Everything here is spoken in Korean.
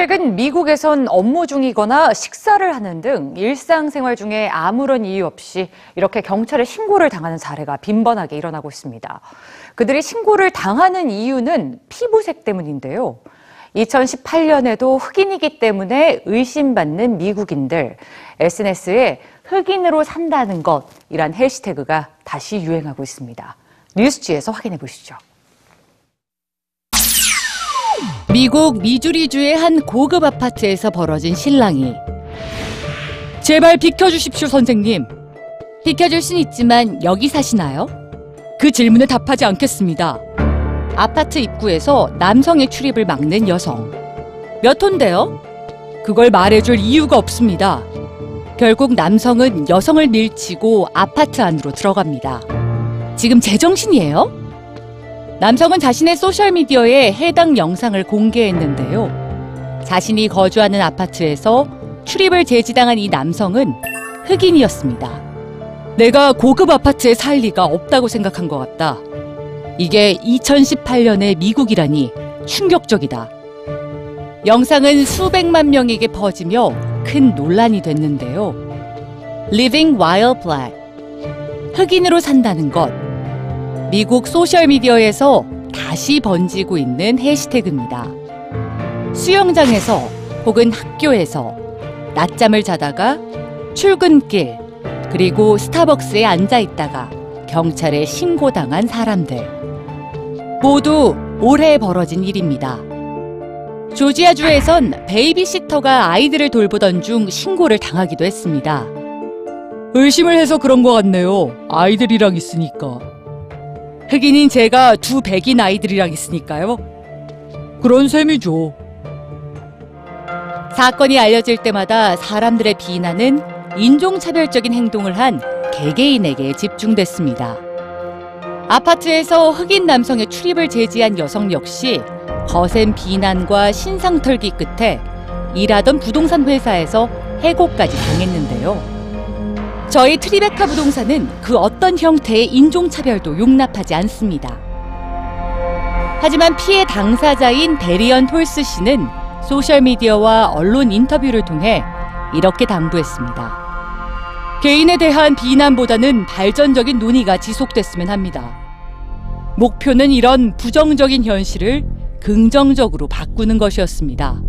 최근 미국에선 업무 중이거나 식사를 하는 등 일상생활 중에 아무런 이유 없이 이렇게 경찰에 신고를 당하는 사례가 빈번하게 일어나고 있습니다. 그들이 신고를 당하는 이유는 피부색 때문인데요. 2018년에도 흑인이기 때문에 의심받는 미국인들, SNS에 흑인으로 산다는 것이란 해시태그가 다시 유행하고 있습니다. 뉴스지에서 확인해 보시죠. 미국 미주리주의 한 고급 아파트에서 벌어진 실랑이. 제발 비켜주십시오, 선생님. 비켜줄 순 있지만 여기 사시나요? 그 질문에 답하지 않겠습니다. 아파트 입구에서 남성의 출입을 막는 여성. 몇 호인데요? 그걸 말해줄 이유가 없습니다. 결국 남성은 여성을 밀치고 아파트 안으로 들어갑니다. 지금 제정신이에요? 남성은 자신의 소셜미디어에 해당 영상을 공개했는데요. 자신이 거주하는 아파트에서 출입을 제지당한 이 남성은 흑인이었습니다. 내가 고급 아파트에 살 리가 없다고 생각한 것 같다. 이게 2018년의 미국이라니 충격적이다. 영상은 수백만 명에게 퍼지며 큰 논란이 됐는데요. Living while black. 흑인으로 산다는 것. 미국 소셜미디어에서 다시 번지고 있는 해시태그입니다. 수영장에서 혹은 학교에서 낮잠을 자다가 출근길 그리고 스타벅스에 앉아 있다가 경찰에 신고당한 사람들. 모두 올해 벌어진 일입니다. 조지아주에선 베이비시터가 아이들을 돌보던 중 신고를 당하기도 했습니다. 의심을 해서 그런 것 같네요. 아이들이랑 있으니까. 흑인인 제가 두 백인 아이들이랑 있으니까요. 그런 셈이죠. 사건이 알려질 때마다 사람들의 비난은 인종차별적인 행동을 한 개개인에게 집중됐습니다. 아파트에서 흑인 남성의 출입을 제지한 여성 역시 거센 비난과 신상 털기 끝에 일하던 부동산 회사에서 해고까지 당했는데요. 저희 트리베카 부동산은 그 어떤 형태의 인종차별도 용납하지 않습니다. 하지만 피해 당사자인 데리언 톨스 씨는 소셜미디어와 언론 인터뷰를 통해 이렇게 당부했습니다. 개인에 대한 비난보다는 발전적인 논의가 지속됐으면 합니다. 목표는 이런 부정적인 현실을 긍정적으로 바꾸는 것이었습니다.